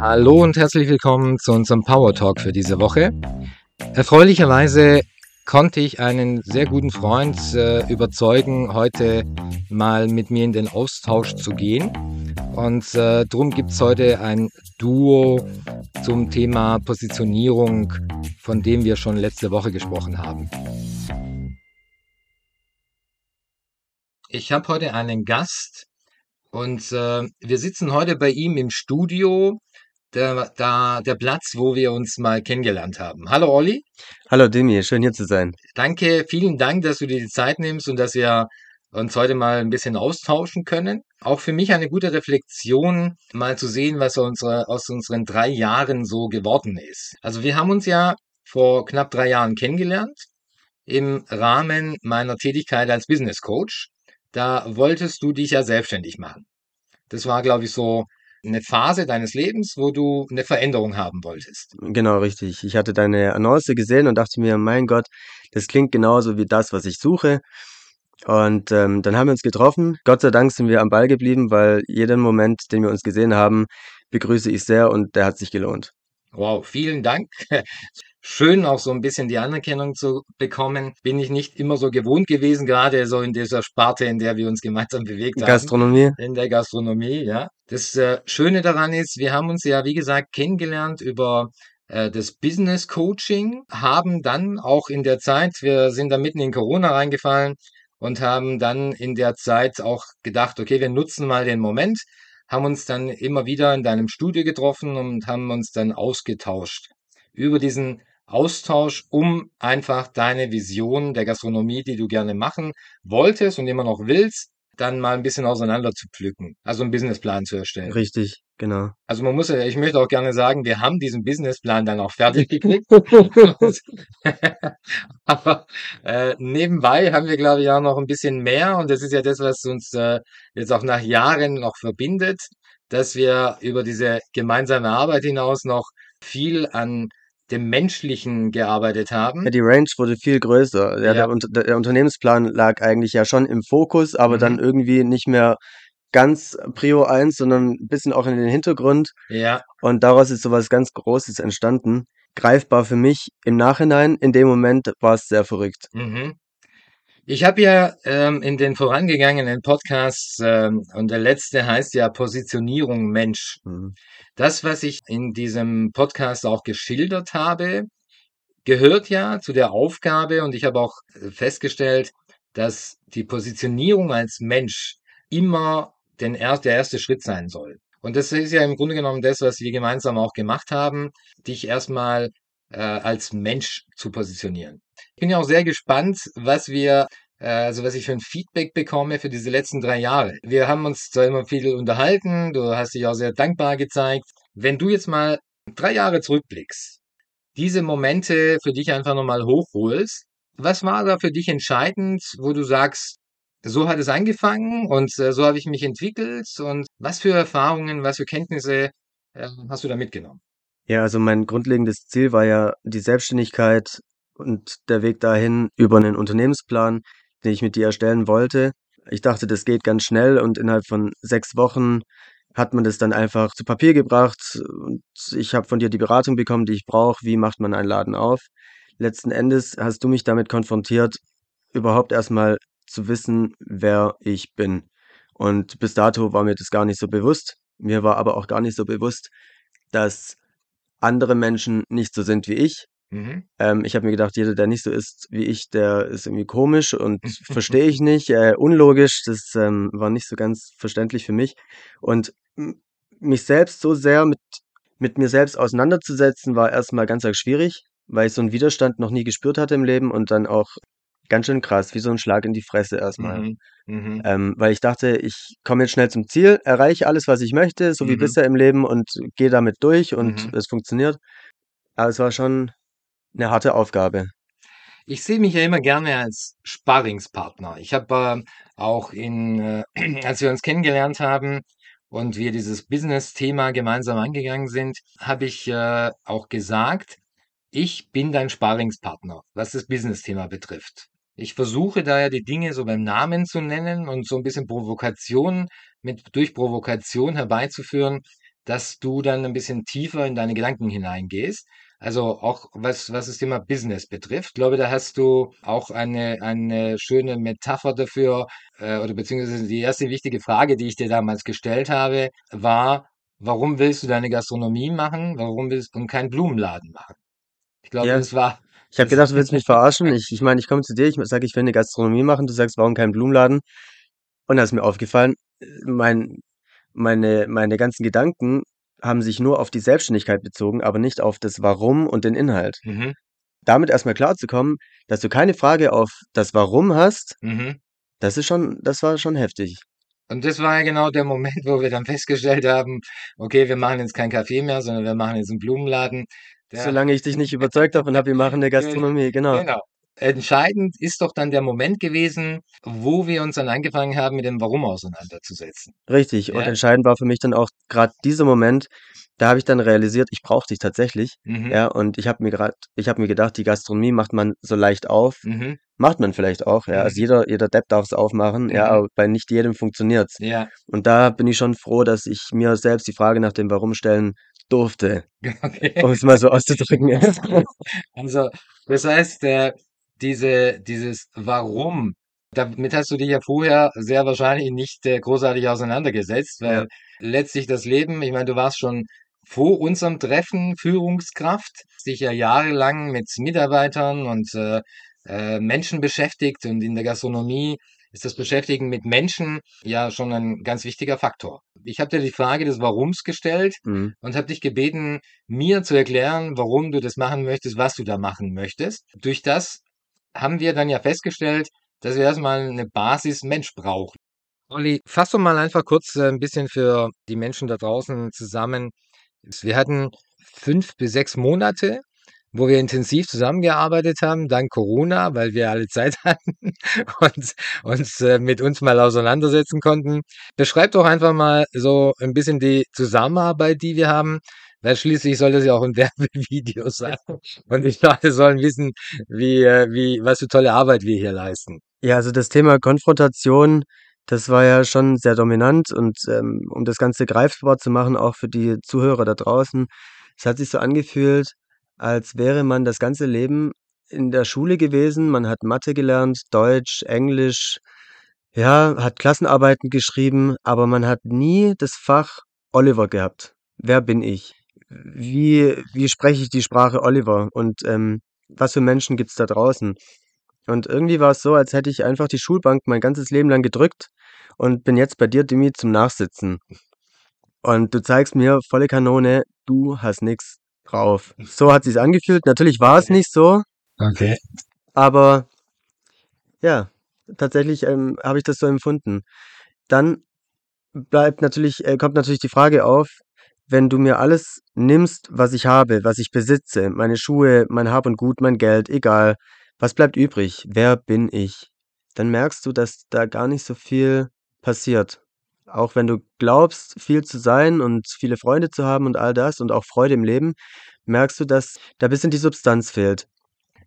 Hallo und herzlich willkommen zu unserem Power Talk für diese Woche. Erfreulicherweise konnte ich einen sehr guten Freund äh, überzeugen, heute mal mit mir in den Austausch zu gehen. Und äh, darum gibt es heute ein Duo zum Thema Positionierung, von dem wir schon letzte Woche gesprochen haben. Ich habe heute einen Gast und äh, wir sitzen heute bei ihm im Studio der, da, der Platz, wo wir uns mal kennengelernt haben. Hallo Olli. Hallo Demi, schön hier zu sein. Danke, vielen Dank, dass du dir die Zeit nimmst und dass wir uns heute mal ein bisschen austauschen können. Auch für mich eine gute Reflexion, mal zu sehen, was unsere, aus unseren drei Jahren so geworden ist. Also wir haben uns ja vor knapp drei Jahren kennengelernt im Rahmen meiner Tätigkeit als Business Coach. Da wolltest du dich ja selbstständig machen. Das war, glaube ich, so eine Phase deines Lebens, wo du eine Veränderung haben wolltest. Genau, richtig. Ich hatte deine Annonce gesehen und dachte mir, mein Gott, das klingt genauso wie das, was ich suche. Und ähm, dann haben wir uns getroffen. Gott sei Dank sind wir am Ball geblieben, weil jeden Moment, den wir uns gesehen haben, begrüße ich sehr und der hat sich gelohnt. Wow, vielen Dank. Schön, auch so ein bisschen die Anerkennung zu bekommen. Bin ich nicht immer so gewohnt gewesen, gerade so in dieser Sparte, in der wir uns gemeinsam bewegt haben. Gastronomie. In der Gastronomie, ja. Das äh, Schöne daran ist, wir haben uns ja, wie gesagt, kennengelernt über äh, das Business Coaching, haben dann auch in der Zeit, wir sind da mitten in Corona reingefallen und haben dann in der Zeit auch gedacht, okay, wir nutzen mal den Moment, haben uns dann immer wieder in deinem Studio getroffen und haben uns dann ausgetauscht über diesen Austausch, um einfach deine Vision der Gastronomie, die du gerne machen wolltest und immer noch willst, dann mal ein bisschen auseinander zu pflücken. Also einen Businessplan zu erstellen. Richtig, genau. Also man muss ja, ich möchte auch gerne sagen, wir haben diesen Businessplan dann auch fertig gekriegt. Aber äh, nebenbei haben wir, glaube ich, auch noch ein bisschen mehr und das ist ja das, was uns äh, jetzt auch nach Jahren noch verbindet, dass wir über diese gemeinsame Arbeit hinaus noch viel an dem Menschlichen gearbeitet haben. Ja, die Range wurde viel größer. Ja, ja. Der, der, Unternehmensplan lag eigentlich ja schon im Fokus, aber mhm. dann irgendwie nicht mehr ganz Prio 1, sondern ein bisschen auch in den Hintergrund. Ja. Und daraus ist sowas ganz Großes entstanden. Greifbar für mich im Nachhinein. In dem Moment war es sehr verrückt. Mhm. Ich habe ja ähm, in den vorangegangenen Podcasts, ähm, und der letzte heißt ja Positionierung Mensch. Mhm. Das, was ich in diesem Podcast auch geschildert habe, gehört ja zu der Aufgabe und ich habe auch festgestellt, dass die Positionierung als Mensch immer den er der erste Schritt sein soll. Und das ist ja im Grunde genommen das, was wir gemeinsam auch gemacht haben, dich erstmal äh, als Mensch zu positionieren. Ich bin ja auch sehr gespannt, was wir, äh, also was ich für ein Feedback bekomme für diese letzten drei Jahre. Wir haben uns zwar immer viel unterhalten, du hast dich auch sehr dankbar gezeigt. Wenn du jetzt mal drei Jahre zurückblickst, diese Momente für dich einfach nochmal hochholst, was war da für dich entscheidend, wo du sagst, so hat es angefangen und äh, so habe ich mich entwickelt und was für Erfahrungen, was für Kenntnisse äh, hast du da mitgenommen? Ja, also mein grundlegendes Ziel war ja die Selbstständigkeit und der Weg dahin über einen Unternehmensplan, den ich mit dir erstellen wollte. Ich dachte, das geht ganz schnell und innerhalb von sechs Wochen hat man das dann einfach zu Papier gebracht und ich habe von dir die Beratung bekommen, die ich brauche. Wie macht man einen Laden auf? Letzten Endes hast du mich damit konfrontiert, überhaupt erstmal zu wissen, wer ich bin. Und bis dato war mir das gar nicht so bewusst. Mir war aber auch gar nicht so bewusst, dass andere Menschen nicht so sind wie ich. Mhm. Ähm, ich habe mir gedacht, jeder, der nicht so ist wie ich, der ist irgendwie komisch und verstehe ich nicht, äh, unlogisch. Das ähm, war nicht so ganz verständlich für mich. Und mich selbst so sehr mit, mit mir selbst auseinanderzusetzen, war erstmal ganz arg schwierig, weil ich so einen Widerstand noch nie gespürt hatte im Leben und dann auch ganz schön krass, wie so ein Schlag in die Fresse erstmal. Mhm. Mhm. Ähm, weil ich dachte, ich komme jetzt schnell zum Ziel, erreiche alles, was ich möchte, so wie mhm. bisher im Leben und gehe damit durch und mhm. es funktioniert. Aber es war schon eine harte Aufgabe. Ich sehe mich ja immer gerne als Sparringspartner. Ich habe äh, auch in, äh, als wir uns kennengelernt haben und wir dieses Business-Thema gemeinsam angegangen sind, habe ich äh, auch gesagt, ich bin dein Sparringspartner, was das Business-Thema betrifft. Ich versuche da ja die Dinge so beim Namen zu nennen und so ein bisschen Provokation mit durch Provokation herbeizuführen, dass du dann ein bisschen tiefer in deine Gedanken hineingehst. Also auch was, was das Thema Business betrifft. Ich glaube, da hast du auch eine, eine schöne Metapher dafür, äh, oder beziehungsweise die erste wichtige Frage, die ich dir damals gestellt habe, war, warum willst du deine Gastronomie machen? Warum willst du und keinen Blumenladen machen? Ich glaube, Ja, das war, ich habe gedacht, du willst mich verarschen. Ich, ich meine, ich komme zu dir, ich sage, ich will eine Gastronomie machen. Du sagst, warum kein Blumenladen? Und da ist mir aufgefallen, mein, meine, meine ganzen Gedanken haben sich nur auf die Selbstständigkeit bezogen, aber nicht auf das Warum und den Inhalt. mhm, Damit erstmal klarzukommen, dass du keine Frage auf das Warum hast, mhm. das ist schon, das war schon heftig. Und das war ja genau der Moment, wo wir dann festgestellt haben, okay, wir machen jetzt kein Café mehr, sondern wir machen jetzt einen Blumenladen. Der, Solange ich dich nicht überzeugt habe und habe, wir machen eine Gastronomie, genau. genau. Entscheidend ist doch dann der Moment gewesen, wo wir uns dann angefangen haben, mit dem Warum auseinanderzusetzen. Richtig. Und Ja. entscheidend war für mich dann auch gerade dieser Moment, da habe ich dann realisiert, ich brauche dich tatsächlich. Mhm. Ja, und ich habe mir gerade, ich habe mir gedacht, die Gastronomie macht man so leicht auf. Mhm. Macht man vielleicht auch, ja. Also Mhm. jeder, jeder Depp darf es aufmachen, ja, Mhm. aber bei nicht jedem funktioniert's. Ja, Und da bin ich schon froh, dass ich mir selbst die Frage nach dem Warum stellen durfte, okay. um es mal so auszudrücken. Also, das heißt, äh, diese, dieses Warum, damit hast du dich ja vorher sehr wahrscheinlich nicht äh, großartig auseinandergesetzt, Ja. weil letztlich das Leben, ich meine, du warst schon vor unserem Treffen Führungskraft, dich ja jahrelang mit Mitarbeitern und äh, äh, Menschen beschäftigt und in der Gastronomie ist das Beschäftigen mit Menschen ja schon ein ganz wichtiger Faktor. Ich habe dir die Frage des Warums gestellt Mhm. und habe dich gebeten, mir zu erklären, warum du das machen möchtest, was du da machen möchtest. Durch das haben wir dann ja festgestellt, dass wir erstmal eine Basis Mensch brauchen. Olli, fass doch mal einfach kurz äh, ein bisschen für die Menschen da draußen zusammen. Wir hatten fünf bis sechs Monate, wo wir intensiv zusammengearbeitet haben, dank Corona, weil wir alle Zeit hatten und uns äh, mit uns mal auseinandersetzen konnten. Beschreib doch einfach mal so ein bisschen die Zusammenarbeit, die wir haben, weil schließlich soll das ja auch ein Werbevideo sein. Und die Leute sollen wissen, wie, äh, wie, was für tolle Arbeit wir hier leisten. Ja, also das Thema Konfrontation, das war ja schon sehr dominant und ähm, um das Ganze greifbar zu machen, auch für die Zuhörer da draußen, es hat sich so angefühlt, als wäre man das ganze Leben in der Schule gewesen. Man hat Mathe gelernt, Deutsch, Englisch, ja, hat Klassenarbeiten geschrieben, aber man hat nie das Fach Oliver gehabt. Wer bin ich? Wie, wie spreche ich die Sprache Oliver? Und ähm, was für Menschen gibt's da draußen? Und irgendwie war es so, als hätte ich einfach die Schulbank mein ganzes Leben lang gedrückt und bin jetzt bei dir, Dimi, zum Nachsitzen. Und du zeigst mir volle Kanone, du hast nix drauf. So hat sich's angefühlt. Natürlich war es nicht so, Okay. aber ja, tatsächlich ähm, habe ich das so empfunden. Dann bleibt natürlich, äh, kommt natürlich die Frage auf, wenn du mir alles nimmst, was ich habe, was ich besitze, meine Schuhe, mein Hab und Gut, mein Geld, egal, was bleibt übrig? Wer bin ich? Dann merkst du, dass da gar nicht so viel passiert. Auch wenn du glaubst, viel zu sein und viele Freunde zu haben und all das und auch Freude im Leben, merkst du, dass da ein bisschen die Substanz fehlt.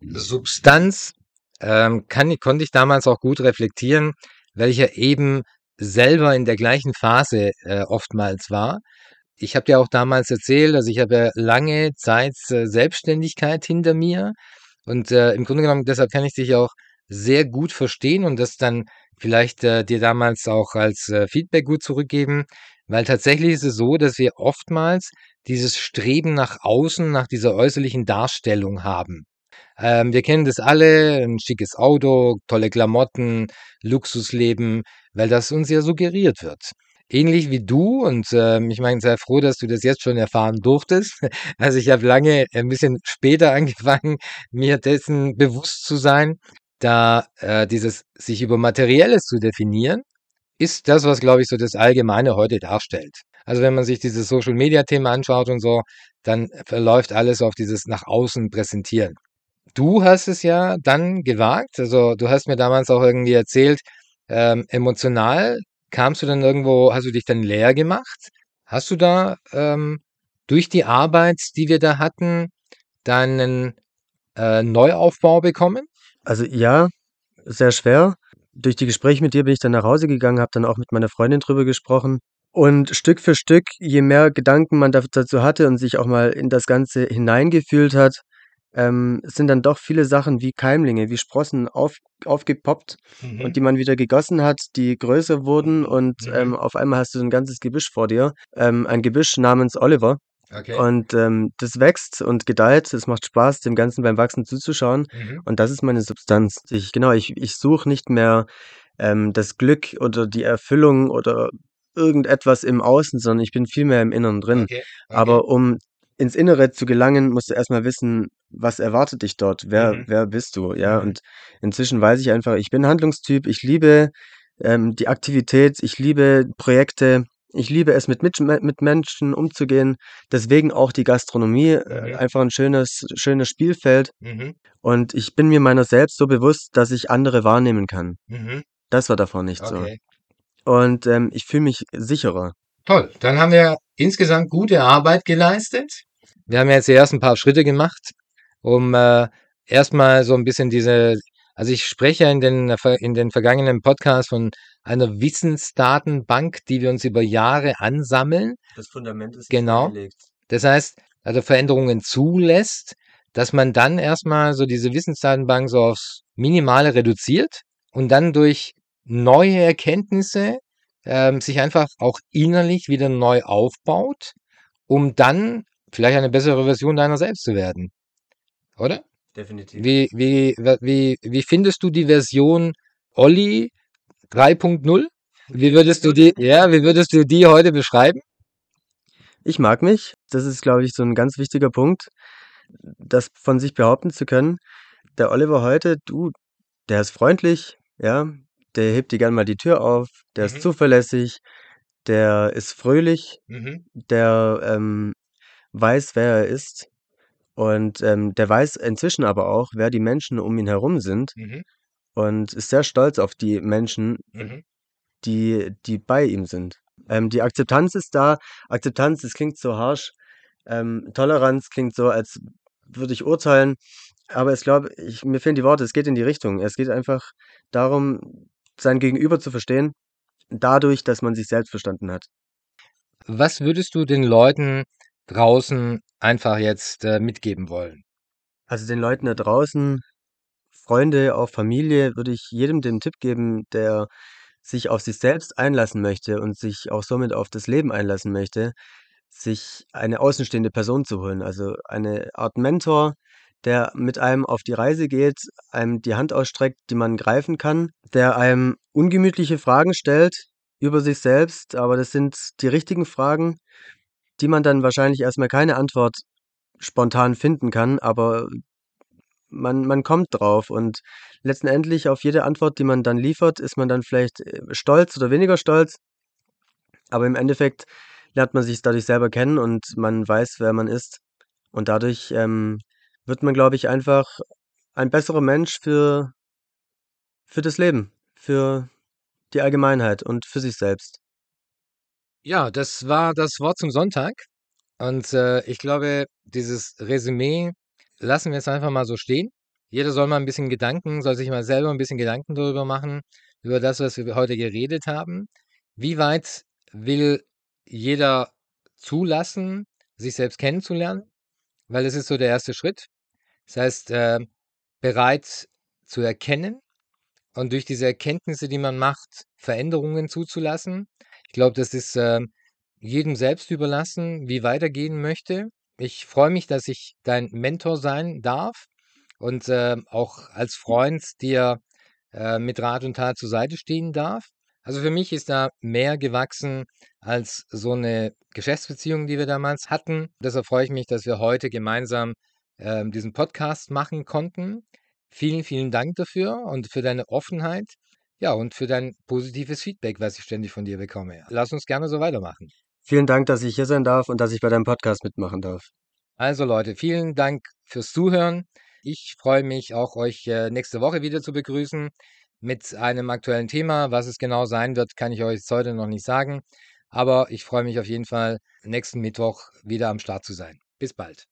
Substanz ähm, kann, konnte ich damals auch gut reflektieren, weil ich ja eben selber in der gleichen Phase äh, oftmals war. Ich habe dir auch damals erzählt, also ich habe lange Zeit äh, Selbstständigkeit hinter mir und äh, im Grunde genommen deshalb kann ich dich auch sehr gut verstehen und das dann vielleicht äh, dir damals auch als äh, Feedback gut zurückgeben, weil tatsächlich ist es so, dass wir oftmals dieses Streben nach außen, nach dieser äußerlichen Darstellung haben. Ähm, wir kennen das alle, ein schickes Auto, tolle Klamotten, Luxusleben, weil das uns ja suggeriert wird. Ähnlich wie du und ähm, ich meine, sehr froh, dass du das jetzt schon erfahren durftest. Also ich habe lange ein bisschen später angefangen, mir dessen bewusst zu sein, da äh, dieses sich über Materielles zu definieren, ist das, was glaube ich so das Allgemeine heute darstellt. Also wenn man sich dieses Social Media Thema anschaut und so, dann verläuft alles auf dieses nach außen präsentieren. Du hast es ja dann gewagt, also du hast mir damals auch irgendwie erzählt, ähm, emotional kamst du dann irgendwo, hast du dich dann leer gemacht? Hast du da ähm, durch die Arbeit, die wir da hatten, deinen äh, Neuaufbau bekommen? Also ja, sehr schwer. Durch die Gespräche mit dir bin ich dann nach Hause gegangen, habe dann auch mit meiner Freundin drüber gesprochen Und Stück für Stück, je mehr Gedanken man dazu hatte und sich auch mal in das Ganze hineingefühlt hat, ähm, sind dann doch viele Sachen wie Keimlinge, wie Sprossen auf, aufgepoppt mhm. und die man wieder gegossen hat, die größer wurden und mhm. ähm, auf einmal hast du ein ganzes Gebüsch vor dir. Ähm, ein Gebüsch namens Oliver. Okay. Und ähm, das wächst und gedeiht. Es macht Spaß, dem Ganzen beim Wachsen zuzuschauen. Mhm. Und das ist meine Substanz. Ich, genau, ich, ich suche nicht mehr ähm, das Glück oder die Erfüllung oder irgendetwas im Außen, sondern ich bin viel mehr im Inneren drin. Okay. Okay. Aber um ins Innere zu gelangen, musst du erstmal wissen, was erwartet dich dort? Wer, mhm. wer bist du? Ja, mhm. und inzwischen weiß ich einfach, ich bin Handlungstyp, ich liebe ähm, die Aktivität, ich liebe Projekte, ich liebe es, mit, mit, mit Menschen umzugehen. Deswegen auch die Gastronomie, äh, mhm. einfach ein schönes, schönes Spielfeld. Mhm. Und ich bin mir meiner selbst so bewusst, dass ich andere wahrnehmen kann. Mhm. Das war davor nicht okay. so. Und ähm, ich fühle mich sicherer. Toll, dann haben wir insgesamt gute Arbeit geleistet. Wir haben jetzt die ersten paar Schritte gemacht um äh, erstmal so ein bisschen diese, also ich spreche in den, in den vergangenen Podcasts von einer Wissensdatenbank, die wir uns über Jahre ansammeln. Das Fundament ist genau. Gelegt. Das heißt, also Veränderungen zulässt, dass man dann erstmal so diese Wissensdatenbank so aufs Minimale reduziert und dann durch neue Erkenntnisse ähm, sich einfach auch innerlich wieder neu aufbaut, um dann vielleicht eine bessere Version deiner selbst zu werden oder? Definitiv. Wie, wie, wie, wie findest du die Version Olli 3.0? Wie würdest du die, ja, wie würdest du die heute beschreiben? Ich mag mich. Das ist, glaube ich, so ein ganz wichtiger Punkt, das von sich behaupten zu können. Der Oliver heute, du, der ist freundlich, ja, der hebt dir gerne mal die Tür auf, der mhm. ist zuverlässig, der ist fröhlich, mhm. der ähm, weiß, wer er ist, und, ähm, der weiß inzwischen aber auch, wer die Menschen um ihn herum sind Mhm. Und ist sehr stolz auf die Menschen, Mhm. die die bei ihm sind. Ähm, die Akzeptanz ist da. Akzeptanz, das klingt so harsch. Ähm, Toleranz klingt so, als würde ich urteilen, aber ich glaube, ich mir fehlen die Worte. Es geht in die Richtung. Es geht einfach darum, sein Gegenüber zu verstehen, dadurch, dass man sich selbst verstanden hat. Was würdest du den Leuten draußen einfach jetzt äh, mitgeben wollen? Also den Leuten da draußen, Freunde, auch Familie, würde ich jedem den Tipp geben, der sich auf sich selbst einlassen möchte und sich auch somit auf das Leben einlassen möchte, sich eine außenstehende Person zu holen. Also eine Art Mentor, der mit einem auf die Reise geht, einem die Hand ausstreckt, die man greifen kann, der einem ungemütliche Fragen stellt über sich selbst, aber das sind die richtigen Fragen, die man dann wahrscheinlich erstmal keine Antwort spontan finden kann, aber man, man kommt drauf und letztendlich auf jede Antwort, die man dann liefert, ist man dann vielleicht äh, stolz oder weniger stolz. Aber im Endeffekt lernt man sich dadurch selber kennen und man weiß, wer man ist. Und dadurch ähm, wird man, glaube ich, einfach ein besserer Mensch für, für das Leben, für die Allgemeinheit und für sich selbst. Ja, das war das Wort zum Sonntag. Und äh, ich glaube, dieses Resümee lassen wir jetzt einfach mal so stehen. Jeder soll mal ein bisschen Gedanken, soll sich mal selber ein bisschen Gedanken darüber machen, über das, was wir heute geredet haben. Wie weit will jeder zulassen, sich selbst kennenzulernen? Weil das ist so der erste Schritt. Das heißt, äh, bereit zu erkennen und durch diese Erkenntnisse, die man macht, Veränderungen zuzulassen glaube, das ist äh, jedem selbst überlassen, wie weitergehen möchte. Ich freue mich, dass ich dein Mentor sein darf und äh, auch als Freund dir äh, mit Rat und Tat zur Seite stehen darf. Also für mich ist da mehr gewachsen als so eine Geschäftsbeziehung, die wir damals hatten. Deshalb freue ich mich, dass wir heute gemeinsam äh, diesen Podcast machen konnten. Vielen, vielen Dank dafür und für deine Offenheit ja, und für dein positives Feedback, was ich ständig von dir bekomme. Lass uns gerne so weitermachen. Vielen Dank, dass ich hier sein darf und dass ich bei deinem Podcast mitmachen darf. Also Leute, vielen Dank fürs Zuhören. Ich freue mich auch, euch äh, nächste Woche wieder zu begrüßen mit einem aktuellen Thema. Was es genau sein wird, kann ich euch heute noch nicht sagen. Aber ich freue mich auf jeden Fall, nächsten Mittwoch wieder am Start zu sein. Bis bald.